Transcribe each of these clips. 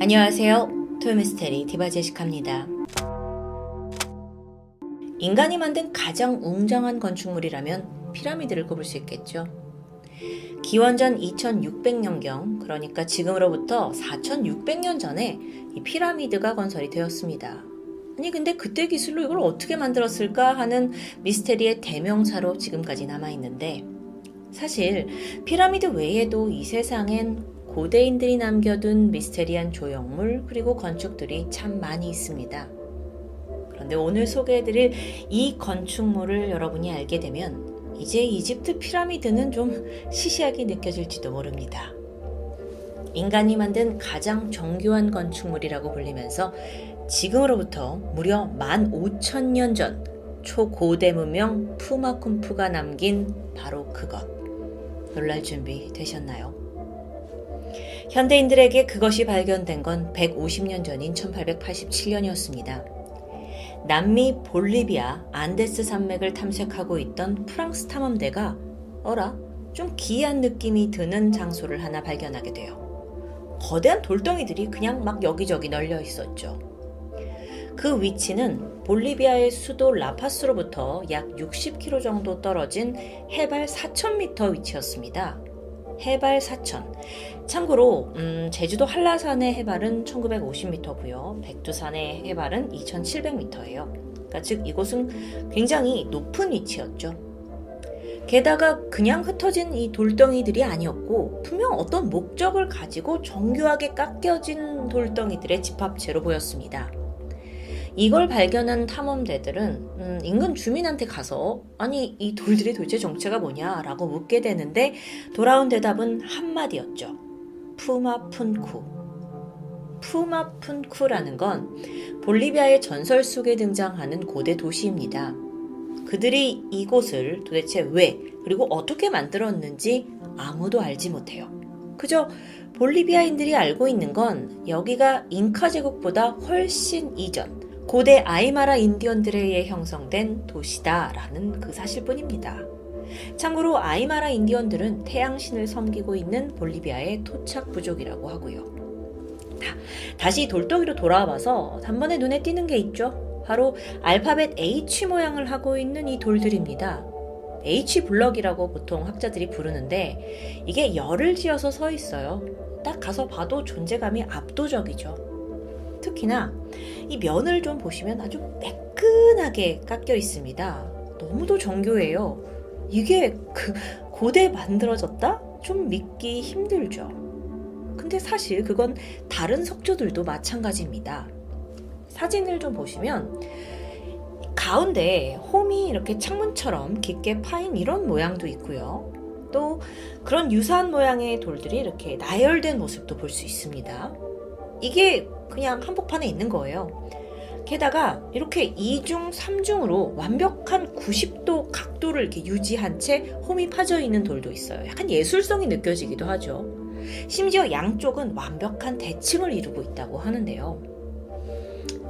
안녕하세요. 토요미스테리 디바제시카입니다. 인간이 만든 가장 웅장한 건축물이라면 피라미드를 꼽을 수 있겠죠. 기원전 2600년경, 그러니까 지금으로부터 4600년 전에 이 피라미드가 건설이 되었습니다. 아니, 근데 그때 기술로 이걸 어떻게 만들었을까 하는 미스테리의 대명사로 지금까지 남아있는데, 사실 피라미드 외에도 이 세상엔 고대인들이 남겨둔 미스테리한 조형물 그리고 건축들이 참 많이 있습니다. 그런데 오늘 소개해드릴 이 건축물을 여러분이 알게 되면 이제 이집트 피라미드는 좀 시시하게 느껴질지도 모릅니다. 인간이 만든 가장 정교한 건축물이라고 불리면서 지금으로부터 무려 15,000년 전 초고대 문명 푸마쿰푸가 남긴 바로 그것. 놀랄 준비 되셨나요? 현대인들에게 그것이 발견된 건 150년 전인 1887년이었습니다. 남미 볼리비아 안데스 산맥을 탐색하고 있던 프랑스 탐험대가 어라 좀 기이한 느낌이 드는 장소를 하나 발견하게 돼요. 거대한 돌덩이들이 그냥 막 여기저기 널려 있었죠. 그 위치는 볼리비아의 수도 라파스로부터 약 60km 정도 떨어진 해발 4,000m 위치였습니다. 해발 4,000. 참고로 음, 제주도 한라산의 해발은 1950m고요. 백두산의 해발은 2700m예요. 그러니까 즉 이곳은 굉장히 높은 위치였죠. 게다가 그냥 흩어진 이 돌덩이들이 아니었고 분명 어떤 목적을 가지고 정교하게 깎여진 돌덩이들의 집합체로 보였습니다. 이걸 발견한 탐험대들은 음, 인근 주민한테 가서 아니 이 돌들이 도대체 정체가 뭐냐라고 묻게 되는데 돌아온 대답은 한마디였죠. 푸마푼쿠. 푸마푼쿠라는 건 볼리비아의 전설 속에 등장하는 고대 도시입니다. 그들이 이곳을 도대체 왜 그리고 어떻게 만들었는지 아무도 알지 못해요. 그저 볼리비아인들이 알고 있는 건 여기가 잉카 제국보다 훨씬 이전 고대 아이마라 인디언들에 의해 형성된 도시다라는 그 사실뿐입니다. 참고로 아이마라 인디언들은 태양신을 섬기고 있는 볼리비아의 토착 부족이라고 하고요. 다, 시 돌덩이로 돌아와서 단번에 눈에 띄는 게 있죠. 바로 알파벳 H 모양을 하고 있는 이 돌들입니다. H 블럭이라고 보통 학자들이 부르는데 이게 열을 지어서 서 있어요. 딱 가서 봐도 존재감이 압도적이죠. 특히나 이 면을 좀 보시면 아주 매끈하게 깎여 있습니다. 너무도 정교해요. 이게 그 고대 만들어졌다? 좀 믿기 힘들죠. 근데 사실 그건 다른 석조들도 마찬가지입니다. 사진을 좀 보시면 가운데 홈이 이렇게 창문처럼 깊게 파인 이런 모양도 있고요. 또 그런 유사한 모양의 돌들이 이렇게 나열된 모습도 볼 수 있습니다. 이게 그냥 한복판에 있는 거예요. 게다가 이렇게 2중, 3중으로 완벽한 90도 각도를 이렇게 유지한 채 홈이 파져 있는 돌도 있어요. 약간 예술성이 느껴지기도 하죠. 심지어 양쪽은 완벽한 대칭을 이루고 있다고 하는데요.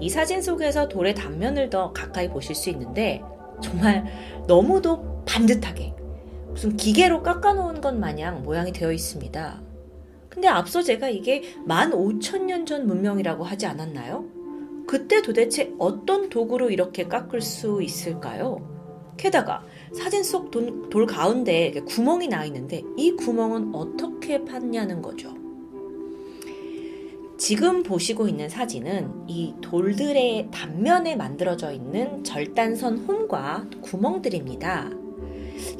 이 사진 속에서 돌의 단면을 더 가까이 보실 수 있는데 정말 너무도 반듯하게 무슨 기계로 깎아놓은 것 마냥 모양이 되어 있습니다. 근데 앞서 제가 이게 15,000년 전 문명이라고 하지 않았나요? 그때 도대체 어떤 도구로 이렇게 깎을 수 있을까요? 게다가 사진 속 돌 가운데 구멍이 나 있는데 이 구멍은 어떻게 팠냐는 거죠. 지금 보시고 있는 사진은 이 돌들의 단면에 만들어져 있는 절단선 홈과 구멍들입니다.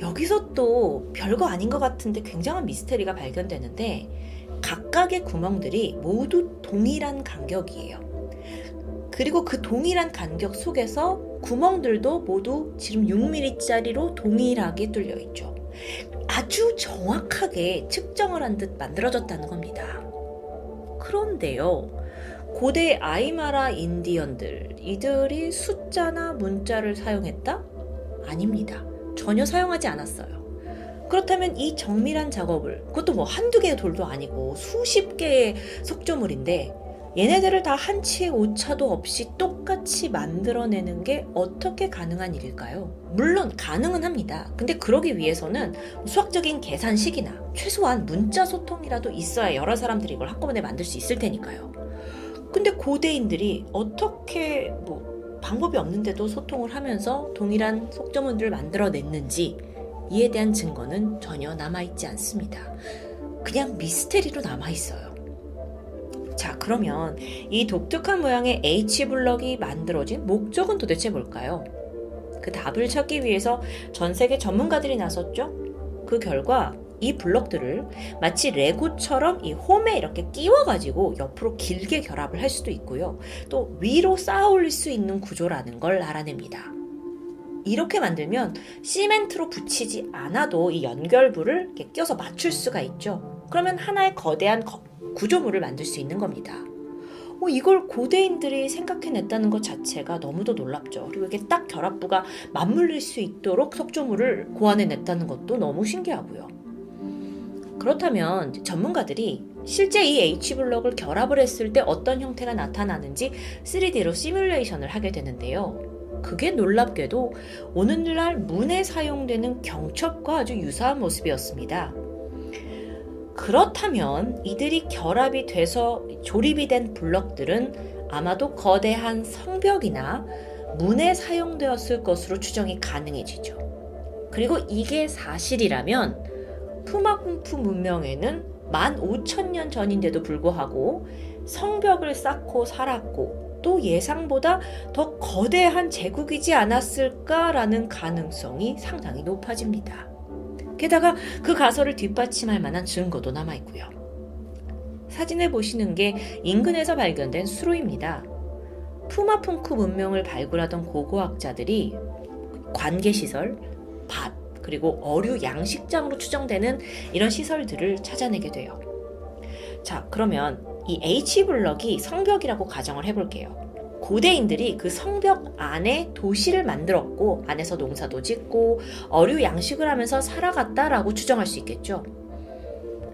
여기서 또 별거 아닌 것 같은데 굉장한 미스테리가 발견되는데 각각의 구멍들이 모두 동일한 간격이에요. 그리고 그 동일한 간격 속에서 구멍들도 모두 지름 6mm짜리로 동일하게 뚫려 있죠. 아주 정확하게 측정을 한 듯 만들어졌다는 겁니다. 그런데요, 고대 아이마라 인디언들, 이들이 숫자나 문자를 사용했다? 아닙니다. 전혀 사용하지 않았어요. 그렇다면 이 정밀한 작업을 그것도 뭐 한두 개의 돌도 아니고 수십 개의 석조물인데 얘네들을 다 한치의 오차도 없이 똑같이 만들어내는 게 어떻게 가능한 일일까요? 물론 가능은 합니다. 근데 그러기 위해서는 수학적인 계산식이나 최소한 문자 소통이라도 있어야 여러 사람들이 이걸 한꺼번에 만들 수 있을 테니까요. 근데 고대인들이 어떻게 뭐 방법이 없는데도 소통을 하면서 동일한 속점문들을 만들어냈는지 이에 대한 증거는 전혀 남아있지 않습니다. 그냥 미스테리로 남아있어요. 자, 그러면 이 독특한 모양의 H블럭이 만들어진 목적은 도대체 뭘까요? 그 답을 찾기 위해서 전 세계 전문가들이 나섰죠. 그 결과 이 블럭들을 마치 레고처럼 이 홈에 이렇게 끼워가지고 옆으로 길게 결합을 할 수도 있고요. 또 위로 쌓아 올릴 수 있는 구조라는 걸 알아냅니다. 이렇게 만들면 시멘트로 붙이지 않아도 이 연결부를 이렇게 껴서 맞출 수가 있죠. 그러면 하나의 거대한 구조물을 만들 수 있는 겁니다. 어, 이걸 고대인들이 생각해냈다는 것 자체가 너무도 놀랍죠. 그리고 이게 딱 결합부가 맞물릴 수 있도록 석조물을 고안해냈다는 것도 너무 신기하고요. 그렇다면 전문가들이 실제 이 H블럭을 결합을 했을 때 어떤 형태가 나타나는지 3D로 시뮬레이션을 하게 되는데요. 그게 놀랍게도 오늘날 문에 사용되는 경첩과 아주 유사한 모습이었습니다. 그렇다면 이들이 결합이 돼서 조립이 된 블럭들은 아마도 거대한 성벽이나 문에 사용되었을 것으로 추정이 가능해지죠. 그리고 이게 사실이라면 푸마군푸 문명에는 15,000년 전인데도 불구하고 성벽을 쌓고 살았고 또 예상보다 더 거대한 제국이지 않았을까라는 가능성이 상당히 높아집니다. 게다가 그 가설을 뒷받침할 만한 증거도 남아있고요. 사진을 보시는 게 인근에서 발견된 수로입니다. 푸마풍쿠 문명을 발굴하던 고고학자들이 관계시설, 밭, 그리고 어류 양식장으로 추정되는 이런 시설들을 찾아내게 돼요. 자, 그러면 이 H블럭이 성벽이라고 가정을 해볼게요. 고대인들이 그 성벽 안에 도시를 만들었고 안에서 농사도 짓고 어류 양식을 하면서 살아갔다라고 추정할 수 있겠죠.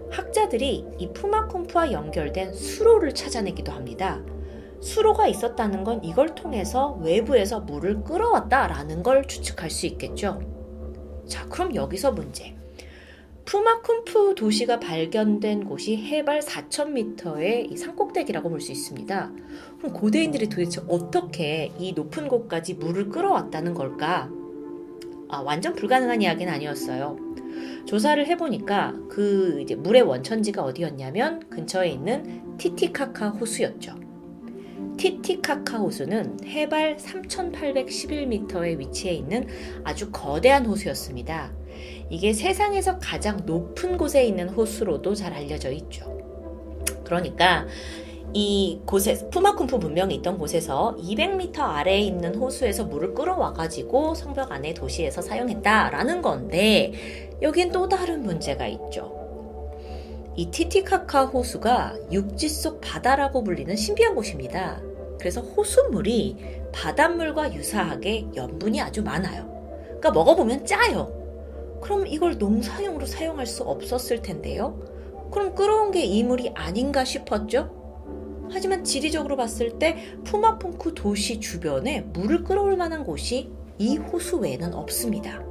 학자들이 이 푸마콤프와 연결된 수로를 찾아내기도 합니다. 수로가 있었다는 건 이걸 통해서 외부에서 물을 끌어왔다라는 걸 추측할 수 있겠죠. 자, 그럼 여기서 문제. 푸마쿰푸 도시가 발견된 곳이 해발 4,000m의 산꼭대기라고 볼 수 있습니다. 그럼 고대인들이 도대체 어떻게 이 높은 곳까지 물을 끌어왔다는 걸까? 아, 완전 불가능한 이야기는 아니었어요. 조사를 해보니까 그 이제 물의 원천지가 어디였냐면 근처에 있는 티티카카 호수였죠. 티티카카 호수는 해발 3,811m의 위치해 있는 아주 거대한 호수였습니다. 이게 세상에서 가장 높은 곳에 있는 호수로도 잘 알려져 있죠. 그러니까 이 곳에 푸마쿰푸 문명이 있던 곳에서 200m 아래에 있는 호수에서 물을 끌어와 가지고 성벽 안에 도시에서 사용했다라는 건데 여긴 또 다른 문제가 있죠. 이 티티카카 호수가 육지 속 바다라고 불리는 신비한 곳입니다. 그래서 호수물이 바닷물과 유사하게 염분이 아주 많아요. 그러니까 먹어보면 짜요. 그럼 이걸 농사용으로 사용할 수 없었을 텐데요. 그럼 끌어온 게 이물이 아닌가 싶었죠? 하지만 지리적으로 봤을 때 푸마퐁쿠 도시 주변에 물을 끌어올 만한 곳이 이 호수 외에는 없습니다.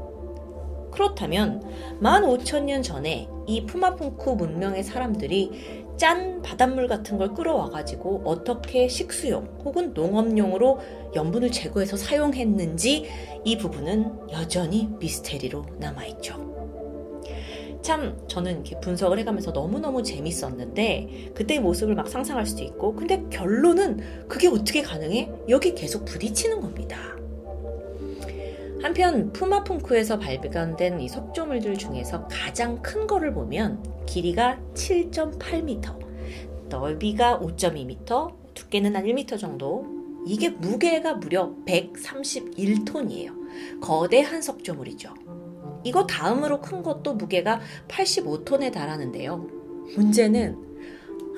그렇다면 15,000년 전에 이 푸마퐁쿠 문명의 사람들이 짠 바닷물 같은 걸 끌어와가지고 어떻게 식수용 혹은 농업용으로 염분을 제거해서 사용했는지 이 부분은 여전히 미스테리로 남아있죠. 참 저는 이렇게 분석을 해가면서 너무너무 재밌었는데 그때의 모습을 막 상상할 수도 있고 근데 결론은 그게 어떻게 가능해? 여기 계속 부딪히는 겁니다. 한편 푸마풍쿠에서 발견된 이 석조물들 중에서 가장 큰 거를 보면 길이가 7.8m, 넓이가 5.2m, 두께는 한 1m 정도. 이게 무게가 무려 131톤이에요. 거대한 석조물이죠. 이거 다음으로 큰 것도 무게가 85톤에 달하는데요. 문제는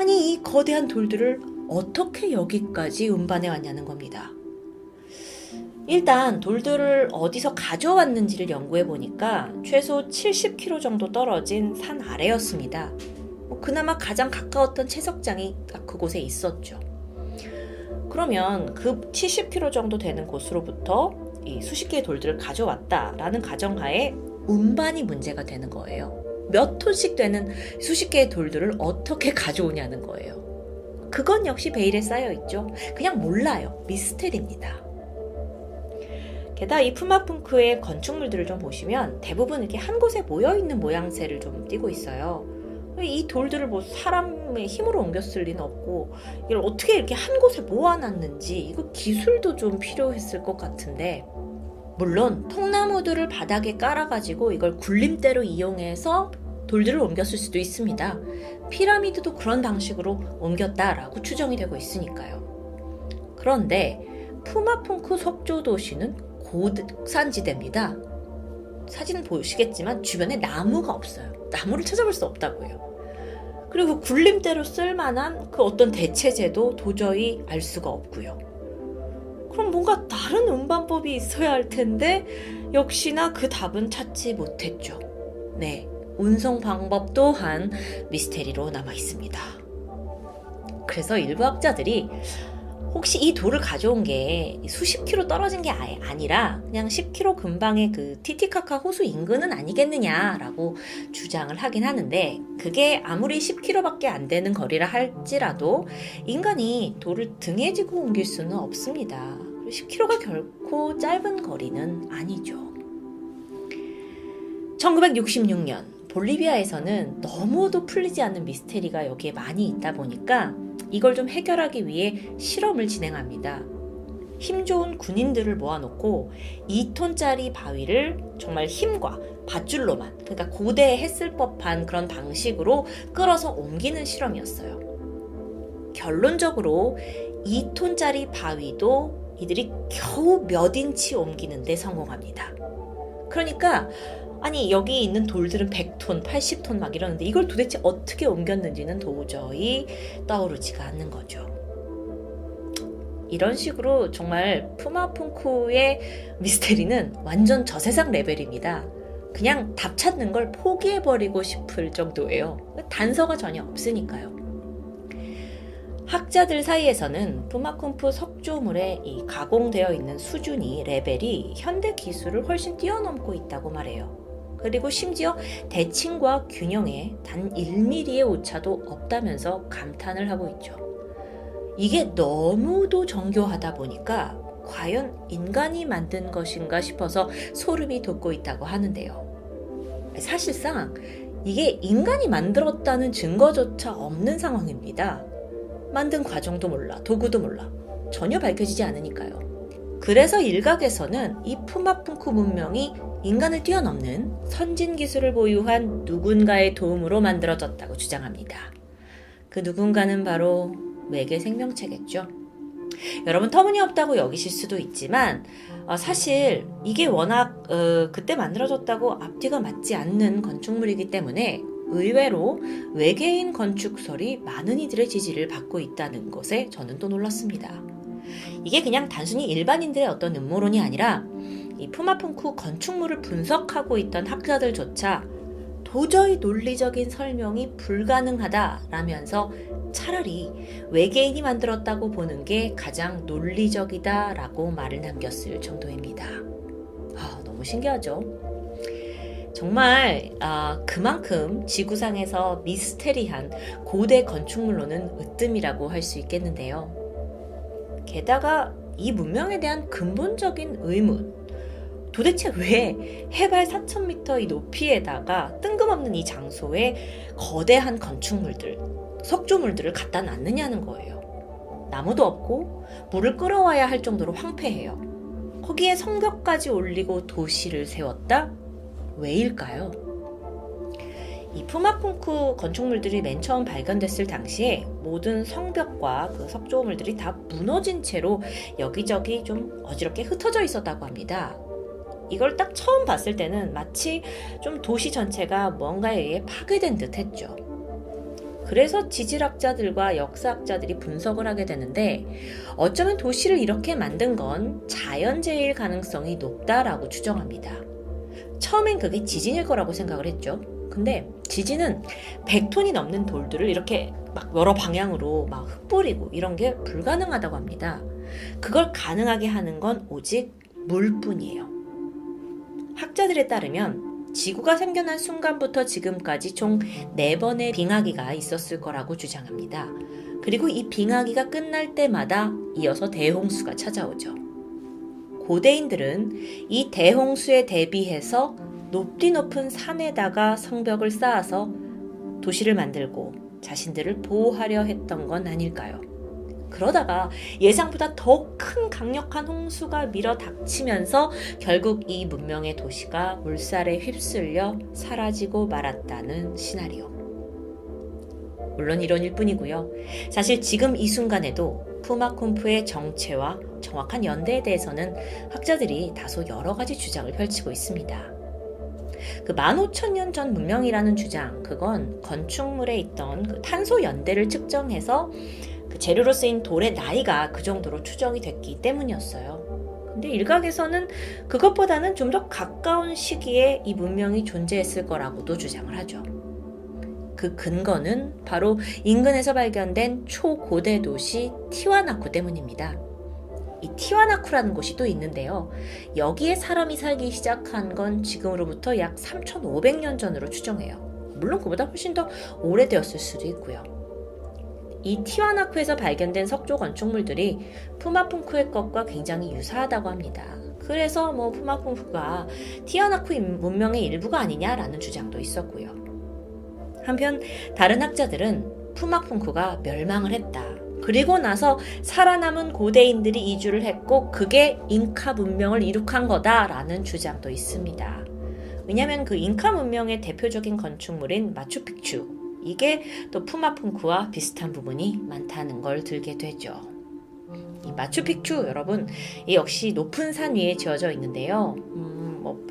아니 이 거대한 돌들을 어떻게 여기까지 운반해 왔냐는 겁니다. 일단 돌들을 어디서 가져왔는지를 연구해 보니까 최소 70km 정도 떨어진 산 아래였습니다. 뭐 그나마 가장 가까웠던 채석장이 그곳에 있었죠. 그러면 그 70km 정도 되는 곳으로부터 이 수십 개의 돌들을 가져왔다라는 가정하에 운반이 문제가 되는 거예요. 몇 톤씩 되는 수십 개의 돌들을 어떻게 가져오냐는 거예요. 그건 역시 베일에 쌓여 있죠. 그냥 몰라요. 미스테리입니다. 게다가 이 푸마풍크의 건축물들을 좀 보시면 대부분 이렇게 한 곳에 모여 있는 모양새를 좀 띠고 있어요. 이 돌들을 뭐 사람의 힘으로 옮겼을 리는 없고 이걸 어떻게 이렇게 한 곳에 모아놨는지 이거 기술도 좀 필요했을 것 같은데 물론 통나무들을 바닥에 깔아가지고 이걸 굴림대로 이용해서 돌들을 옮겼을 수도 있습니다. 피라미드도 그런 방식으로 옮겼다라고 추정이 되고 있으니까요. 그런데 푸마풍크 석조 도시는 고산지대입니다. 사진 보시겠지만 주변에 나무가 없어요. 나무를 찾아볼 수 없다고 해요. 그리고 굴림대로 쓸만한 그 어떤 대체제도 도저히 알 수가 없고요. 그럼 뭔가 다른 음반법이 있어야 할 텐데 역시나 그 답은 찾지 못했죠. 네, 운송 방법 또한 미스테리로 남아 있습니다. 그래서 일부 학자들이 혹시 이 돌을 가져온 게 수십 킬로 떨어진 게 아니라 그냥 10킬로 근방의 그 티티카카 호수 인근은 아니겠느냐라고 주장을 하긴 하는데 그게 아무리 10킬로밖에 안 되는 거리라 할지라도 인간이 돌을 등에 지고 옮길 수는 없습니다. 10킬로가 결코 짧은 거리는 아니죠. 1966년 볼리비아에서는 너무도 풀리지 않는 미스테리가 여기에 많이 있다 보니까 이걸 좀 해결하기 위해 실험을 진행합니다. 힘 좋은 군인들을 모아놓고 2톤짜리 바위를 정말 힘과 밧줄로만, 그러니까 고대에 했을 법한 그런 방식으로 끌어서 옮기는 실험이었어요. 결론적으로 2톤짜리 바위도 이들이 겨우 몇 인치 옮기는데 성공합니다. 그러니까 아니 여기 있는 돌들은 100톤, 80톤 막 이러는데 이걸 도대체 어떻게 옮겼는지는 도저히 떠오르지가 않는 거죠. 이런 식으로 정말 푸마풍쿠의 미스테리는 완전 저세상 레벨입니다. 그냥 답 찾는 걸 포기해버리고 싶을 정도예요. 단서가 전혀 없으니까요. 학자들 사이에서는 푸마쿰프 석조물의 이 가공되어 있는 수준이 레벨이 현대 기술을 훨씬 뛰어넘고 있다고 말해요. 그리고 심지어 대칭과 균형에 단 1mm의 오차도 없다면서 감탄을 하고 있죠. 이게 너무도 정교하다 보니까 과연 인간이 만든 것인가 싶어서 소름이 돋고 있다고 하는데요. 사실상 이게 인간이 만들었다는 증거조차 없는 상황입니다. 만든 과정도 몰라, 도구도 몰라. 전혀 밝혀지지 않으니까요. 그래서 일각에서는 이 푸마풍쿠 문명이 인간을 뛰어넘는 선진 기술을 보유한 누군가의 도움으로 만들어졌다고 주장합니다. 그 누군가는 바로 외계 생명체겠죠. 여러분 터무니없다고 여기실 수도 있지만 어, 사실 이게 워낙 어, 그때 만들어졌다고 앞뒤가 맞지 않는 건축물이기 때문에 의외로 외계인 건축설이 많은 이들의 지지를 받고 있다는 것에 저는 또 놀랐습니다. 이게 그냥 단순히 일반인들의 어떤 음모론이 아니라 이 푸마풍쿠 건축물을 분석하고 있던 학자들조차 도저히 논리적인 설명이 불가능하다라면서 차라리 외계인이 만들었다고 보는 게 가장 논리적이다라고 말을 남겼을 정도입니다. 아, 너무 신기하죠? 정말 아, 그만큼 지구상에서 미스테리한 고대 건축물로는 으뜸이라고 할 수 있겠는데요. 게다가 이 문명에 대한 근본적인 의문, 도대체 왜 해발 4,000m 이 높이에다가 뜬금없는 이 장소에 거대한 건축물들, 석조물들을 갖다 놨느냐는 거예요. 나무도 없고 물을 끌어와야 할 정도로 황폐해요. 거기에 성벽까지 올리고 도시를 세웠다? 왜일까요? 이 푸마풍쿠 건축물들이 맨 처음 발견됐을 당시에 모든 성벽과 그 석조물들이 다 무너진 채로 여기저기 좀 어지럽게 흩어져 있었다고 합니다. 이걸 딱 처음 봤을 때는 마치 좀 도시 전체가 뭔가에 의해 파괴된 듯 했죠. 그래서 지질학자들과 역사학자들이 분석을 하게 되는데 어쩌면 도시를 이렇게 만든 건 자연재해일 가능성이 높다라고 추정합니다. 처음엔 그게 지진일 거라고 생각을 했죠. 근데 지진은 100톤이 넘는 돌들을 이렇게 막 여러 방향으로 막 흩뿌리고 이런 게 불가능하다고 합니다. 그걸 가능하게 하는 건 오직 물뿐이에요. 학자들에 따르면 지구가 생겨난 순간부터 지금까지 총 4번의 빙하기가 있었을 거라고 주장합니다. 그리고 이 빙하기가 끝날 때마다 이어서 대홍수가 찾아오죠. 고대인들은 이 대홍수에 대비해서 높디 높은 산에다가 성벽을 쌓아서 도시를 만들고 자신들을 보호하려 했던 건 아닐까요? 그러다가 예상보다 더 큰 강력한 홍수가 밀어 닥치면서 결국 이 문명의 도시가 물살에 휩쓸려 사라지고 말았다는 시나리오. 물론 이론일 뿐이고요. 사실 지금 이 순간에도 푸마쿰프의 정체와 정확한 연대에 대해서는 학자들이 다소 여러 가지 주장을 펼치고 있습니다. 그 15,000년 전 문명이라는 주장, 그건 건축물에 있던 그 탄소 연대를 측정해서 그 재료로 쓰인 돌의 나이가 그 정도로 추정이 됐기 때문이었어요. 근데 일각에서는 그것보다는 좀 더 가까운 시기에 이 문명이 존재했을 거라고도 주장을 하죠. 그 근거는 바로 인근에서 발견된 초고대 도시 티와나쿠 때문입니다. 이 티와나쿠라는 곳이 또 있는데요. 여기에 사람이 살기 시작한 건 지금으로부터 약 3,500년 전으로 추정해요. 물론 그보다 훨씬 더 오래되었을 수도 있고요. 이 티와나쿠에서 발견된 석조 건축물들이 푸마푼쿠의 것과 굉장히 유사하다고 합니다. 그래서 뭐 푸마푼쿠가 티와나쿠 문명의 일부가 아니냐라는 주장도 있었고요. 한편 다른 학자들은 푸마푼쿠가 멸망을 했다. 그리고 나서 살아남은 고대인들이 이주를 했고 그게 잉카 문명을 이룩한 거다라는 주장도 있습니다. 왜냐하면 그 잉카 문명의 대표적인 건축물인 마추픽추 이게 또 푸마푼쿠와 비슷한 부분이 많다는 걸 들게 되죠. 이 마추픽추 여러분 이 역시 높은 산 위에 지어져 있는데요. 음, 뭐,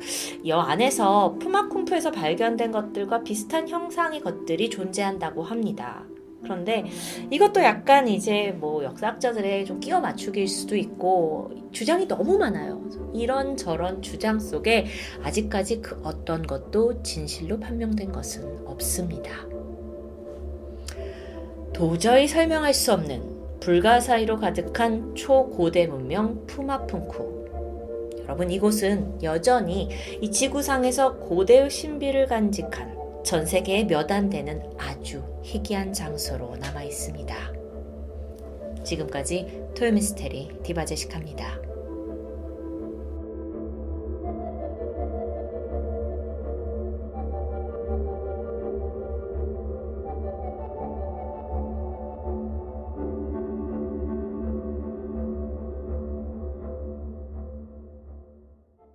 여 안에서 푸마쿰프에서 발견된 것들과 비슷한 형상의 것들이 존재한다고 합니다. 그런데 이것도 약간 이제 뭐 역사학자들의 좀 끼워 맞추기일 수도 있고 주장이 너무 많아요. 이런 저런 주장 속에 아직까지 그 어떤 것도 진실로 판명된 것은 없습니다. 도저히 설명할 수 없는 불가사의로 가득한 초고대 문명 푸마푼쿠. 여러분 이곳은 여전히 이 지구상에서 고대의 신비를 간직한 전 세계에 몇 안 되는 아주 희귀한 장소로 남아 있습니다. 지금까지 토요미스테리 디바제식합니다.